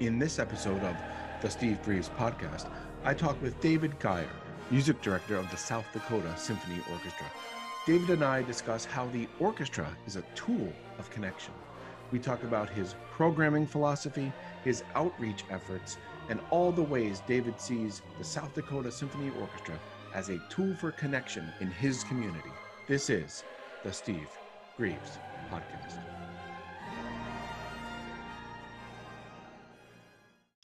In this episode of the Steve Grives podcast, I talk with David Gier, music director of the South Dakota Symphony Orchestra. David and I discuss how the orchestra is a tool of connection. We talk about his programming philosophy, his outreach efforts, and all the ways David sees the South Dakota Symphony Orchestra as a tool for connection in his community. This is the Steve Grives podcast.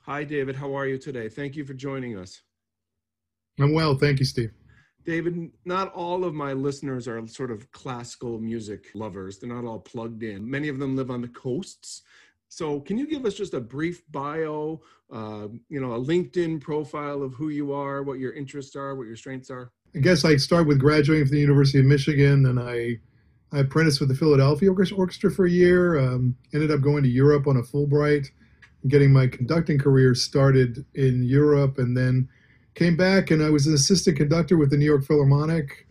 Hi, David. How are you today? Thank you for joining us. I'm well. Thank you, Steve. David, not all of my listeners are sort of classical music lovers. They're not all plugged in. Many of them live on the coasts. So, can you give us just a brief bio, uh, you know, a LinkedIn profile of who you are, what your interests are, what your strengths are? I guess I start with graduating from the University of Michigan, and I I apprenticed with the Philadelphia Orchestra for a year. Um, ended up going to Europe on a Fulbright, getting my conducting career started in Europe, and then came back and I was an assistant conductor with the New York Philharmonic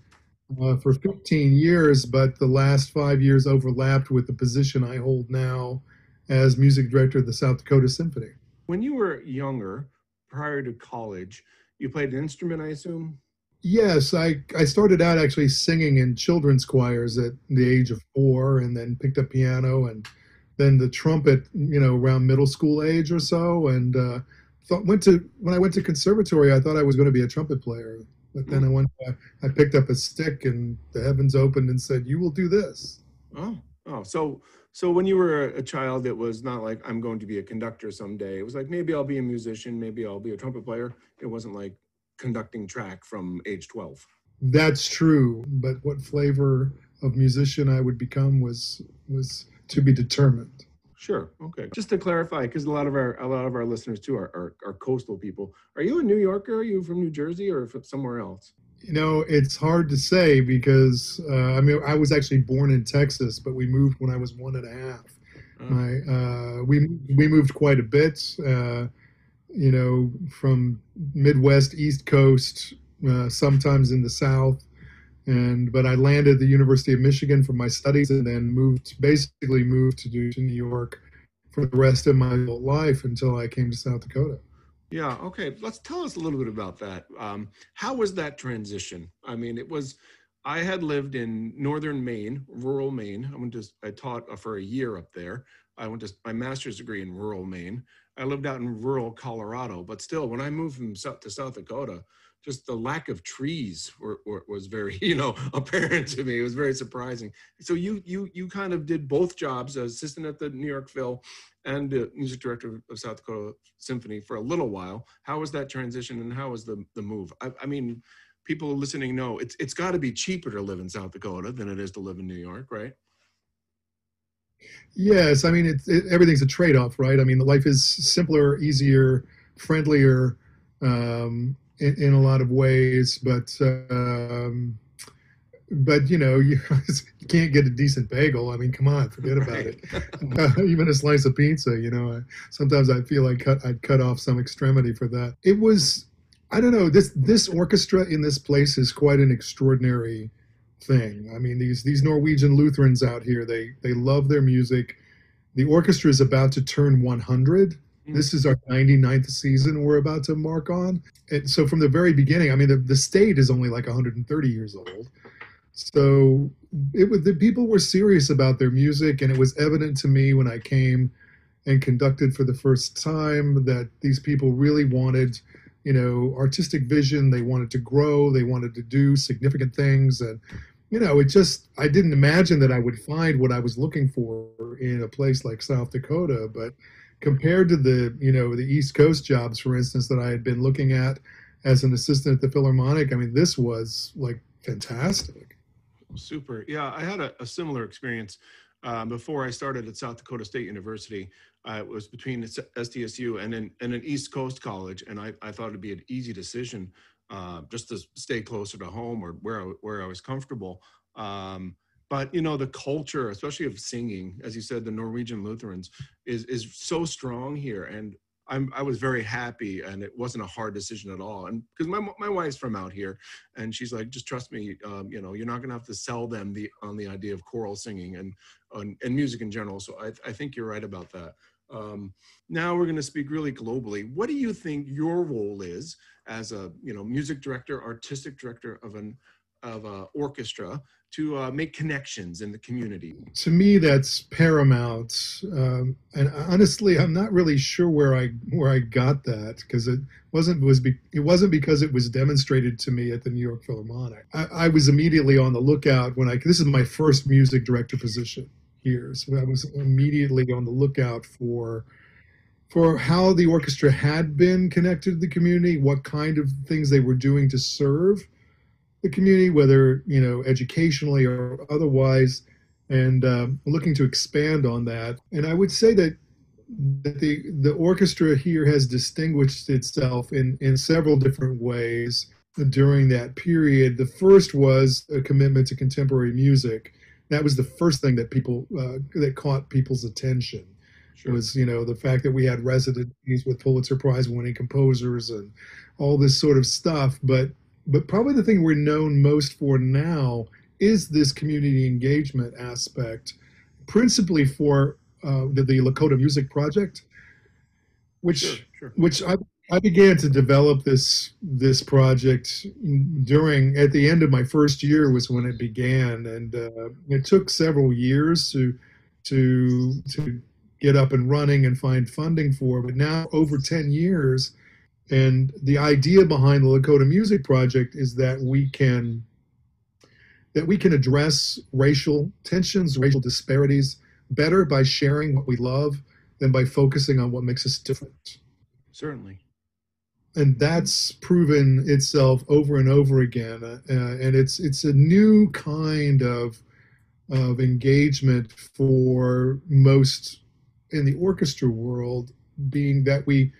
uh, for 15 years, but the last five years overlapped with the position I hold now as music director of the South Dakota Symphony. When you were younger, prior to college, you played an instrument, I assume? Yes, I, I started out actually singing in children's choirs at the age of four and then picked up piano and then the trumpet, you know, around middle school age or so. And uh, thought went to when I went to conservatory, I thought I was going to be a trumpet player, but then I went. I picked up a stick, and the heavens opened and said, "You will do this." Oh, oh, so so when you were a child, it was not like I'm going to be a conductor someday. It was like maybe I'll be a musician, maybe I'll be a trumpet player. It wasn't like conducting track from age 12. That's true, but what flavor of musician I would become was was to be determined. Sure. Okay. Just to clarify, because a lot of our a lot of our listeners too are, are, are coastal people. Are you a New Yorker? Are you from New Jersey or from somewhere else? You know, it's hard to say because uh, I mean, I was actually born in Texas, but we moved when I was one and a half. Oh. My uh, we we moved quite a bit. Uh, you know, from Midwest, East Coast, uh, sometimes in the South, and but I landed the University of Michigan for my studies, and then moved basically moved to, to New York for the rest of my life until I came to South Dakota. Yeah. Okay. Let's tell us a little bit about that. Um, how was that transition? I mean, it was. I had lived in northern Maine, rural Maine. I went to. I taught for a year up there. I went to my master's degree in rural Maine. I lived out in rural Colorado, but still, when I moved from South to South Dakota, just the lack of trees were, were, was very you know apparent to me. It was very surprising. So you you you kind of did both jobs as assistant at the new york phil and uh, music director of south dakota symphony for a little while. How was that transition and how was the the move? I, I mean people listening know it's it's got to be cheaper to live in south dakota than it is to live in new york right? Yes i mean it's it, everything's a trade-off right? I mean life is simpler easier friendlier um, in, in a lot of ways, but um, but you know you, you, can't get a decent bagel. I mean, come on, forget about right. it. Uh, even a slice of pizza, you know. I, sometimes I feel like cut, I'd cut off some extremity for that. It was, I don't know. This this orchestra in this place is quite an extraordinary thing. I mean, these these Norwegian Lutherans out here, they they love their music. The orchestra is about to turn 100 Mm. Mm-hmm. This is our 99th season we're about to mark on. And so from the very beginning, I mean, the, the state is only like 130 years old. So it was the people were serious about their music, and it was evident to me when I came and conducted for the first time that these people really wanted, you know, artistic vision. They wanted to grow. They wanted to do significant things, and you know, it just I didn't imagine that I would find what I was looking for in a place like South Dakota, but compared to the you know the East Coast jobs, for instance, that I had been looking at as an assistant at the Philharmonic, I mean, this was like fantastic. Super. Yeah, I had a, a similar experience um, before I started at South Dakota State University. Uh, it was between SDSU and an, and an East Coast college, and I, I thought it'd be an easy decision uh, just to stay closer to home or where I, where I was comfortable. Um, but you know the culture especially of singing as you said the norwegian lutherans is is so strong here and I'm, I was very happy and it wasn't a hard decision at all. And because my, my wife's from out here and she's like, just trust me, um, you know, you're not going to have to sell them the, on the idea of choral singing and, and, and music in general. So I, I think you're right about that. Um, now we're going to speak really globally. What do you think your role is as a you know music director, artistic director of an of a orchestra to uh, make connections in the community? To me, that's paramount. Um, and honestly, I'm not really sure where I where I got that because it wasn't was be, it wasn't because it was demonstrated to me at the New York Philharmonic. I, I was immediately on the lookout when I this is my first music director position here, so I was immediately on the lookout for for how the orchestra had been connected to the community, what kind of things they were doing to serve the community, whether you know educationally or otherwise, and um, looking to expand on that. And I would say that that the the orchestra here has distinguished itself in in several different ways during that period. The first was a commitment to contemporary music. That was the first thing that people uh, that caught people's attention. Sure. Was you know the fact that we had residencies with Pulitzer Prize winning composers and all this sort of stuff, but but probably the thing we're known most for now is this community engagement aspect, principally for uh, the, the, Lakota Music Project, which sure, sure. which I, I began to develop this this project during at the end of my first year was when it began, and uh, it took several years to to to get up and running and find funding for. But now, over ten years, and the idea behind the Lakota Music Project is that we can that we can address racial tensions, racial disparities better by sharing what we love than by focusing on what makes us different. Certainly. And that's proven itself over and over again, uh, and it's it's a new kind of of engagement for most in the orchestra world, being that we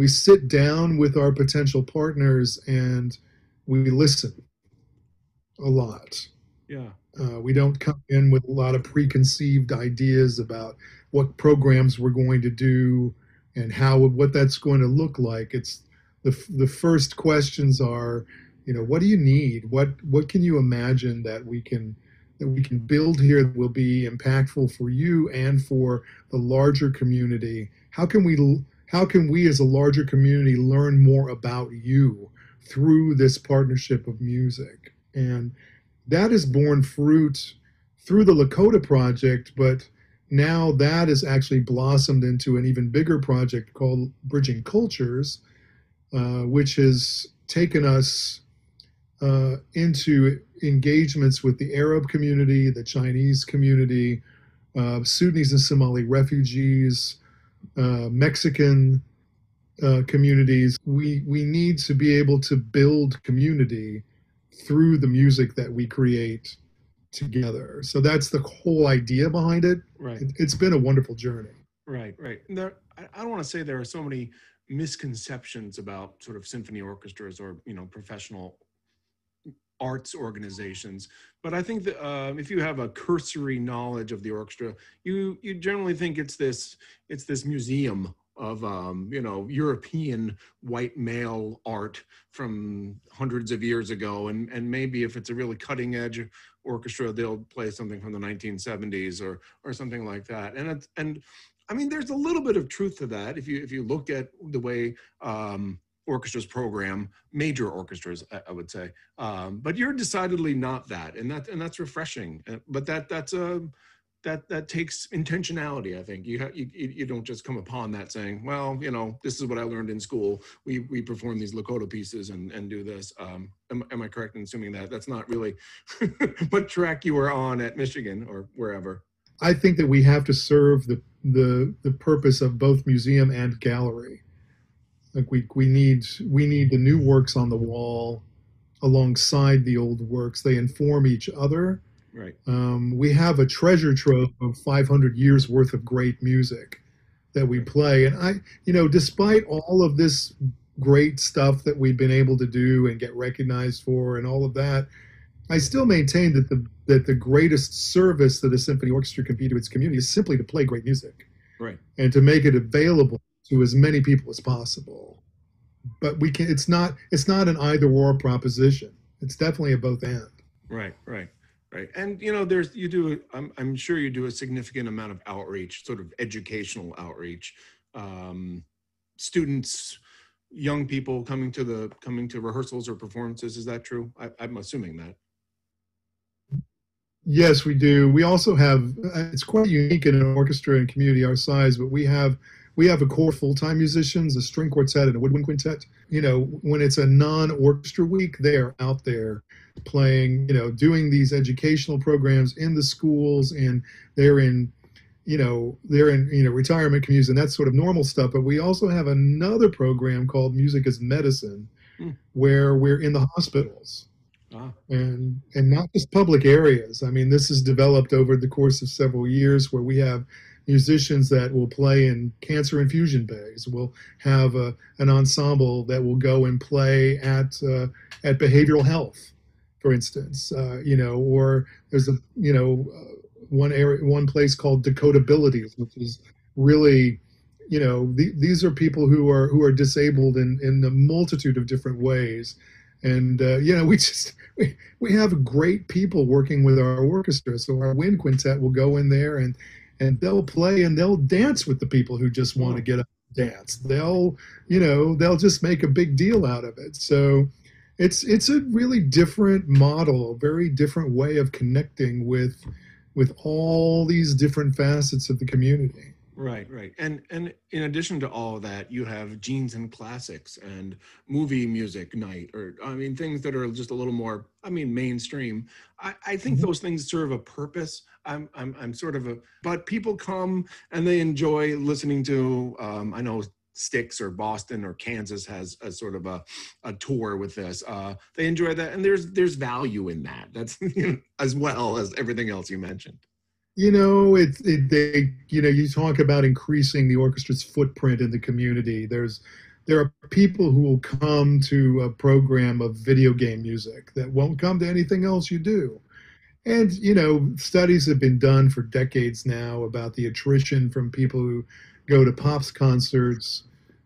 we sit down with our potential partners and we listen a lot. Yeah. Uh, we don't come in with a lot of preconceived ideas about what programs we're going to do and how what that's going to look like. It's the the first questions are, you know, what do you need? What what can you imagine that we can that we can build here that will be impactful for you and for the larger community? How can we how can we as a larger community learn more about you through this partnership of music? And that has borne fruit through the Lakota project, but now that has actually blossomed into an even bigger project called Bridging Cultures, uh, which has taken us uh, into engagements with the Arab community, the Chinese community, uh, Sudanese and Somali refugees, uh, Mexican uh, communities. We we need to be able to build community through the music that we create together. So that's the whole idea behind it. Right. It, has been a wonderful journey. Right. Right. There, I don't want to say there are so many misconceptions about sort of symphony orchestras or you know professional arts organizations. But I think that uh, if you have a cursory knowledge of the orchestra, you you generally think it's this it's this museum of um, you know European white male art from hundreds of years ago, and and maybe if it's a really cutting edge orchestra, they'll play something from the 1970s or or something like that. And it's and I mean, there's a little bit of truth to that if you if you look at the way um, orchestras program, major orchestras, I, would say. Um, but you're decidedly not that, and that and that's refreshing. Uh, but that that's a that that takes intentionality. I think you, you you don't just come upon that saying, well, you know, this is what I learned in school. We we perform these Lakota pieces and and do this. Um, am, am I correct in assuming that that's not really what track you were on at Michigan or wherever? I think that we have to serve the the the purpose of both museum and gallery like we we need we need the new works on the wall alongside the old works. They inform each other. Right. Um, we have a treasure trove of 500 years worth of great music that we play, and I, you know, despite all of this great stuff that we've been able to do and get recognized for, and all of that, I still maintain that the that the greatest service that a symphony orchestra can be to its community is simply to play great music, right, and to make it available to as many people as possible. But we can it's not it's not an either or proposition. It's definitely a both and. Right, right. right. And you know, there's you do. I'm I'm sure you do a significant amount of outreach, sort of educational outreach. Um, students, young people coming to the coming to rehearsals or performances. Is that true? I, I'm assuming that. Yes, we do. We also have. uh, It's quite unique in an orchestra and community our size, but we have we have a core full-time musicians, a string quartet, and a woodwind quintet. You know, when it's a non-orchestra week, they are out there playing. You know, doing these educational programs in the schools, and they're in. You know, they're in you know retirement communities and that sort of normal stuff. But we also have another program called Music as Medicine, Hmm. where we're in the hospitals Ah, and and not just public areas. I mean, this has developed over the course of several years, where we have musicians that will play in cancer infusion bays. We'll have a, an ensemble that will go and play at uh, at behavioral health, for instance. Uh, you know, or there's a you know uh, one area, one place called Dakota Abilities, which is really you know the, these are people who are who are disabled in in a multitude of different ways and uh, you know we just we, we have great people working with our orchestra so our wind quintet will go in there and and they'll play and they'll dance with the people who just want to get up and dance. They'll you know they'll just make a big deal out of it. So it's it's a really different model a very different way of connecting with with all these different facets of the community right, right. And and in addition to all that, you have jeans and classics and movie music night, or I mean, things that are just a little more, I mean, mainstream. I, I think Mhm. those things serve a purpose. I'm I'm I'm sort of a, but people come and they enjoy listening to. Um, I know Styx or Boston or Kansas has a sort of a, a tour with this. Uh, they enjoy that, and there's there's value in that. That's you know, as well as everything else you mentioned. You know, it, it they you know you talk about increasing the orchestra's footprint in the community. There's there are people who will come to a program of video game music that won't come to anything else you do. And you know, studies have been done for decades now about the attrition from people who go to pops concerts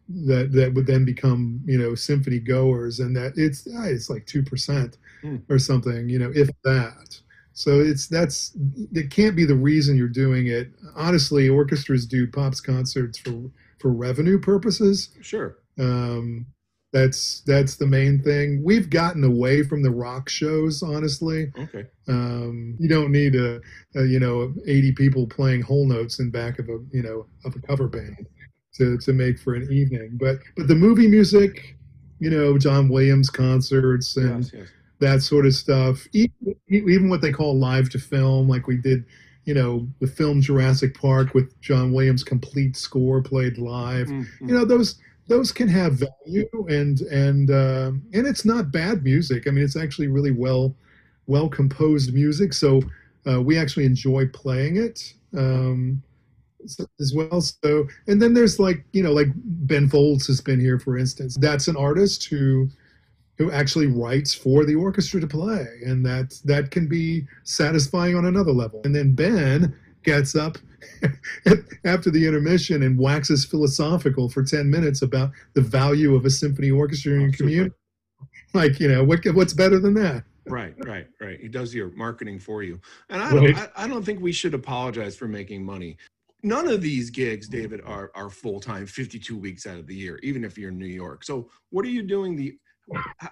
that that would then become you know symphony goers, and that it's ah, it's like two percent Hmm. or something, you know, if that. So it's that's it can't be the reason you're doing it. Honestly, orchestras do pops concerts for for revenue purposes. Sure. Um, that's that's the main thing. We've gotten away from the rock shows, honestly. Okay. Um, you don't need a, a you know 80 people playing whole notes in back of a you know of a cover band to to make for an evening. But but the movie music, you know, John Williams concerts and Yes. Yes. That sort of stuff. Even, even what they call live to film, like we did, you know, the film Jurassic Park with John Williams' complete score played live. Mhm. You know, those those can have value, and and uh, and it's not bad music. I mean, it's actually really well well composed music. So uh, we actually enjoy playing it. Um, as well so and then there's like you know like ben folds has been here for instance that's an artist who who actually writes for the orchestra to play and that that can be satisfying on another level and then ben gets up after the intermission and waxes philosophical for 10 minutes about the value of a symphony orchestra in your community like you know what what's better than that Right, right, right. He does your marketing for you. And I Right. don't I, I don't think we should apologize for making money. None of these gigs, David, are are full time 52 weeks out of the year, even if you're in New York. So what are you doing the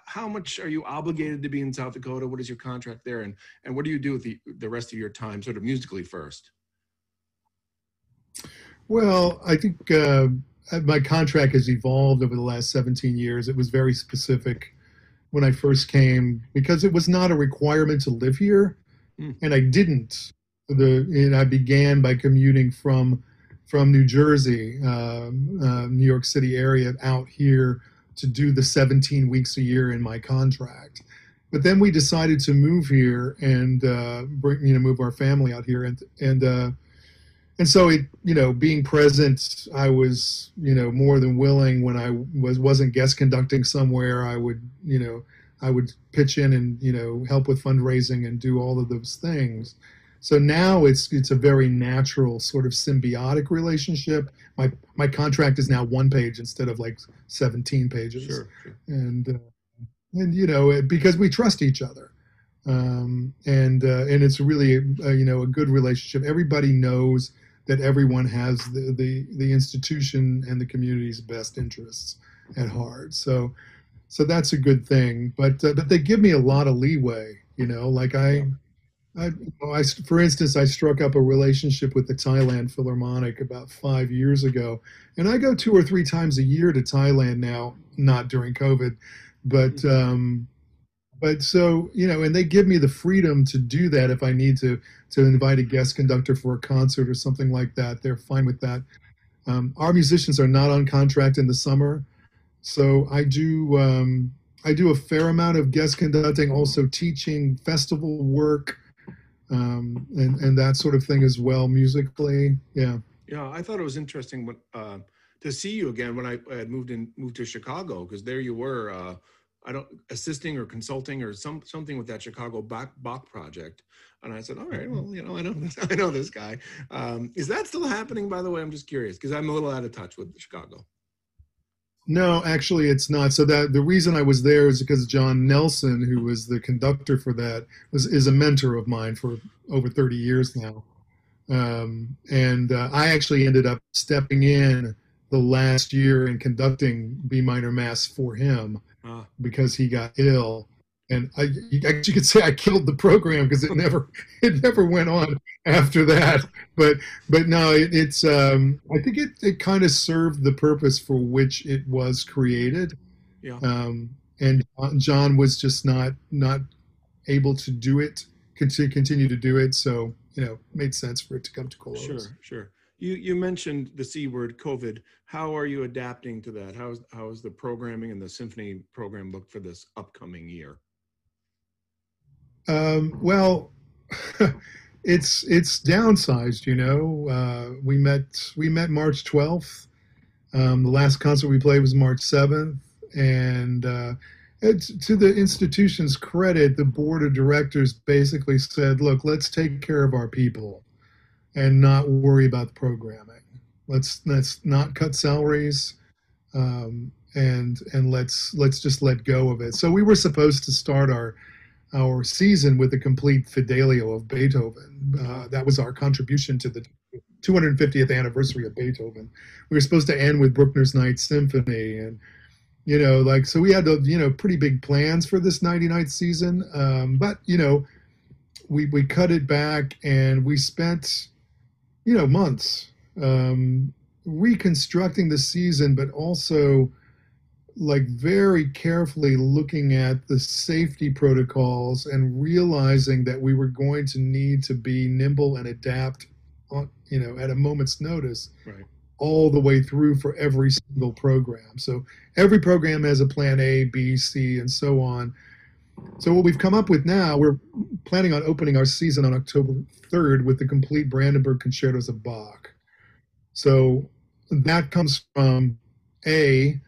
how much are you obligated to be in South Dakota? What is your contract there? And and what do you do with the, the rest of your time, sort of musically first? Well, I think uh, my contract has evolved over the last 17 years. It was very specific when I first came because it was not a requirement to live here, Hmm. and I didn't. The and I began by commuting from from New Jersey, um, uh, New York City area, out here to do the 17 weeks a year in my contract. But then we decided to move here and uh, bring you know move our family out here and and. Uh, and so it you know being present i was you know more than willing when i was wasn't guest conducting somewhere i would you know i would pitch in and you know help with fundraising and do all of those things so now it's it's a very natural sort of symbiotic relationship my my contract is now one page instead of like 17 pages Sure. sure. and uh, and you know it, because we trust each other um, and uh, and it's really a, you know a good relationship. Everybody knows that everyone has the, the the institution and the community's best interests at heart. So so that's a good thing. But uh, but they give me a lot of leeway. You know, like I. I, I, for instance, I struck up a relationship with the Thailand Philharmonic about five years ago, and I go two or three times a year to Thailand now. Not during COVID, but mm-hmm. um, but so you know and they give me the freedom to do that if i need to to invite a guest conductor for a concert or something like that they're fine with that um, our musicians are not on contract in the summer so i do um, i do a fair amount of guest conducting also teaching festival work um, and and that sort of thing as well musically yeah yeah i thought it was interesting when, uh, to see you again when i, I had moved in moved to chicago because there you were uh, I don't assisting or consulting or some something with that Chicago Bach, Bach project. And I said, all right, well, you know, I know this, I know this guy. Um, is that still happening? By the way, I'm just curious because I'm a little out of touch with Chicago. No, actually, it's not. So that the reason I was there is because John Nelson, who was the conductor for that, was is a mentor of mine for over 30 years now. Um, and uh, I actually ended up stepping in the last year and conducting B minor mass for him uh. because he got ill. And I, you could say I killed the program because it never, it never went on after that. But, but no, it, it's. Um, I think it, it kind of served the purpose for which it was created. Yeah. Um, and John was just not not able to do it, continue continue to do it. So you know, made sense for it to come to Cologne. Sure, sure. You you mentioned the C word, COVID. How are you adapting to that? How's how is the programming and the symphony program look for this upcoming year? Um, well, it's it's downsized. You know, uh, we met we met March twelfth. Um, the last concert we played was March seventh, and uh, to the institution's credit, the board of directors basically said, "Look, let's take care of our people." and not worry about the programming. Let's let's not cut salaries, um, and and let's let's just let go of it. So we were supposed to start our our season with a complete Fidelio of Beethoven. Uh, that was our contribution to the 250th anniversary of Beethoven. We were supposed to end with Bruckner's Ninth Symphony, and you know, like so we had the you know pretty big plans for this 99th season. Um, but you know, we we cut it back, and we spent you know, months um, reconstructing the season, but also like very carefully looking at the safety protocols and realizing that we were going to need to be nimble and adapt on, you know, at a moment's notice. Right. All the way through for every single program. So every program has a plan A, B, C, and so on so what we've come up with now, we're planning on opening our season on October 3rd with the complete Brandenburg concertos of Bach. So that comes from a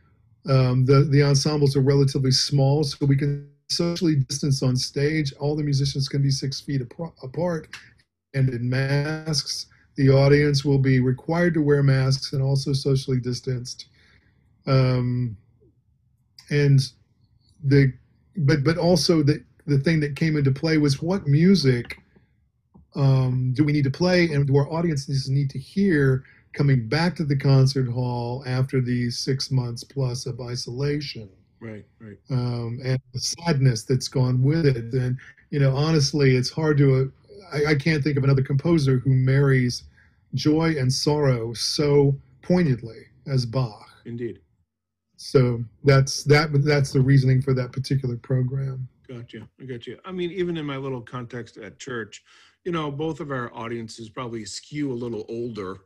um, the the ensembles are relatively small, so we can socially distance on stage. All the musicians can be six feet apart, and in masks. The audience will be required to wear masks and also socially distanced. Um, and the but but also the the thing that came into play was what music um, do we need to play and do our audiences need to hear coming back to the concert hall after these six months plus of isolation. Right right. Um, and the sadness that's gone with it. And you know honestly it's hard to uh, I, I can't think of another composer who marries joy and sorrow so poignantly as bach. Indeed. So that's that that's the reasoning for that particular program. Gotcha i got you i mean even in my little context at church you know both of our audiences probably skew a little older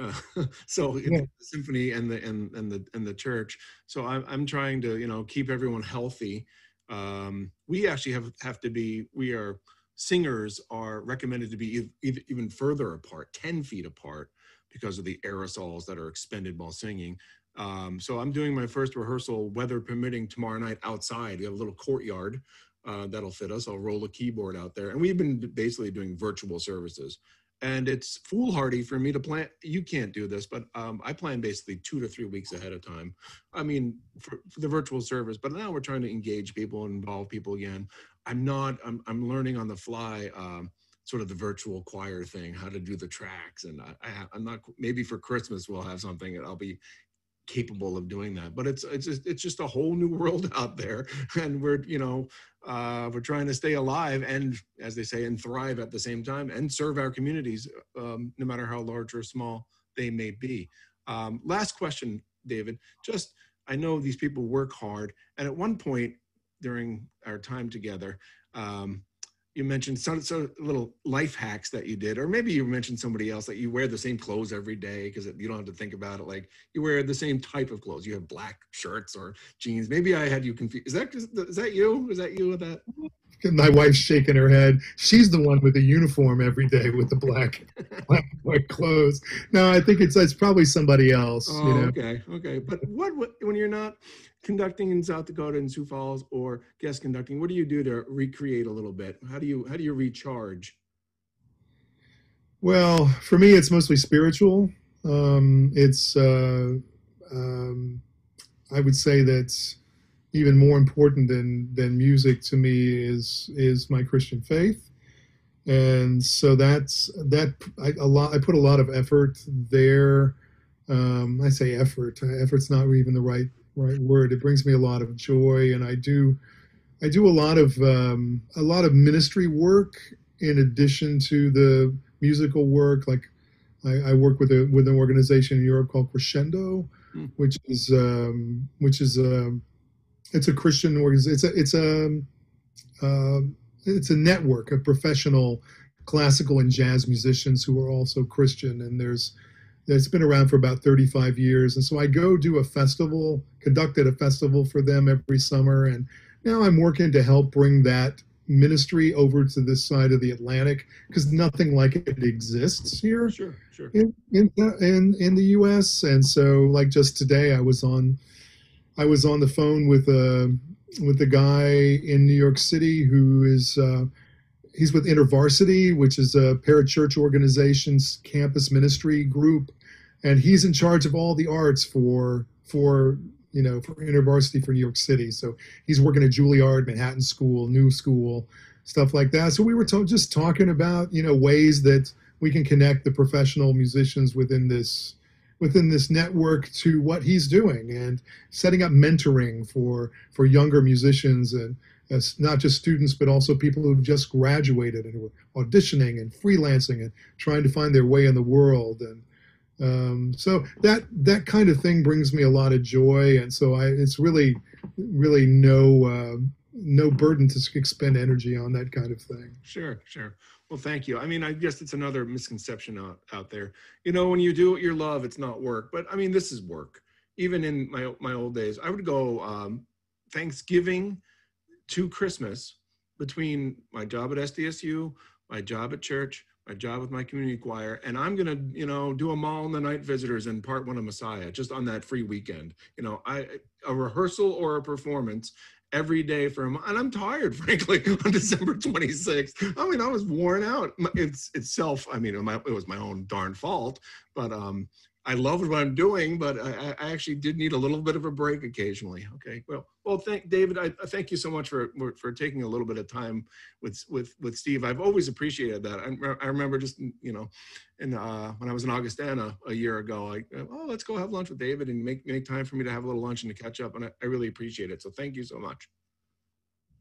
uh, so yeah. the symphony and the and, and the and the church so I'm, I'm trying to you know keep everyone healthy um, we actually have have to be we are singers are recommended to be even further apart 10 feet apart because of the aerosols that are expended while singing um, so I'm doing my first rehearsal, weather permitting, tomorrow night outside. We have a little courtyard uh, that'll fit us. I'll roll a keyboard out there. And we've been basically doing virtual services. And it's foolhardy for me to plan. You can't do this, but um, I plan basically two to three weeks ahead of time. I mean, for, for the virtual service, but now we're trying to engage people and involve people again. I'm not. I'm I'm learning on the fly. Um, sort of the virtual choir thing, how to do the tracks, and I, I I'm not. Maybe for Christmas we'll have something that I'll be capable of doing that. But it's it's just, it's just a whole new world out there, and we're you know uh, we're trying to stay alive and, as they say, and thrive at the same time, and serve our communities, um, no matter how large or small they may be. Um, last question, David. Just I know these people work hard, and at one point during our time together. Um, you mentioned some, some little life hacks that you did, or maybe you mentioned somebody else that you wear the same clothes every day because you don't have to think about it. Like you wear the same type of clothes. You have black shirts or jeans. Maybe I had you confused. Is that is that you? Is that you with that? My wife's shaking her head. She's the one with the uniform every day with the black, black, black clothes. No, I think it's it's probably somebody else. Oh, you know? okay, okay. But what, what when you're not conducting in South Dakota and Sioux Falls or guest conducting, what do you do to recreate a little bit? How do you how do you recharge? Well, for me, it's mostly spiritual. Um, it's uh, um, I would say that even more important than than music to me is is my Christian faith, and so that's that I, a lot. I put a lot of effort there. Um, I say effort. Effort's not even the right right word. It brings me a lot of joy, and I do, I do a lot of um, a lot of ministry work in addition to the musical work. Like I, I work with a with an organization in Europe called Crescendo, mm. which is um, which is a um, it's a Christian organization. It's a it's a uh, it's a network of professional classical and jazz musicians who are also Christian, and there's it's been around for about 35 years. And so I go do a festival, conducted a festival for them every summer. And now I'm working to help bring that ministry over to this side of the Atlantic because nothing like it exists here sure, sure. In, in, in, in the US. And so like just today I was on, I was on the phone with a, with a guy in New York City who is, uh, he's with InterVarsity, which is a parachurch organization's campus ministry group, and he's in charge of all the arts for for you know for InterVarsity for New York City. So he's working at Juilliard, Manhattan School, New School, stuff like that. So we were to- just talking about you know ways that we can connect the professional musicians within this within this network to what he's doing and setting up mentoring for for younger musicians and as not just students, but also people who've just graduated and who are auditioning and freelancing and trying to find their way in the world. And um, so that that kind of thing brings me a lot of joy. And so I, it's really, really no uh, no burden to expend energy on that kind of thing. Sure, sure. Well, thank you. I mean, I guess it's another misconception out, out there. You know, when you do what you love, it's not work. But I mean, this is work. Even in my my old days, I would go um, Thanksgiving to Christmas between my job at SDSU, my job at church, my job with my community choir, and I'm gonna, you know, do Amahl and the Night Visitors and part one of Messiah just on that free weekend. You know, I a rehearsal or a performance every day for a month, and I'm tired, frankly, on December 26th. I mean, I was worn out. It's itself. I mean, it was my own darn fault, but um, I love what I'm doing, but I, I, actually did need a little bit of a break occasionally. Okay, well, well, thank David. I, I, thank you so much for for taking a little bit of time with with with Steve. I've always appreciated that. I, I remember just you know, and uh, when I was in Augustana a year ago, I oh let's go have lunch with David and make make time for me to have a little lunch and to catch up, and I, I really appreciate it. So thank you so much.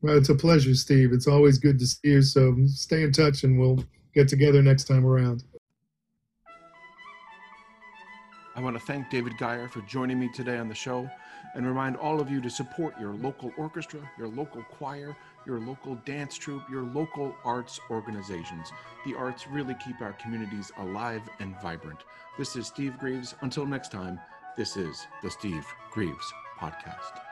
Well, it's a pleasure, Steve. It's always good to see you. So stay in touch, and we'll get together next time around. I want to thank David Gier for joining me today on the show and remind all of you to support your local orchestra, your local choir, your local dance troupe, your local arts organizations. The arts really keep our communities alive and vibrant. This is Steve Grives. Until next time, this is the Steve Grives Podcast.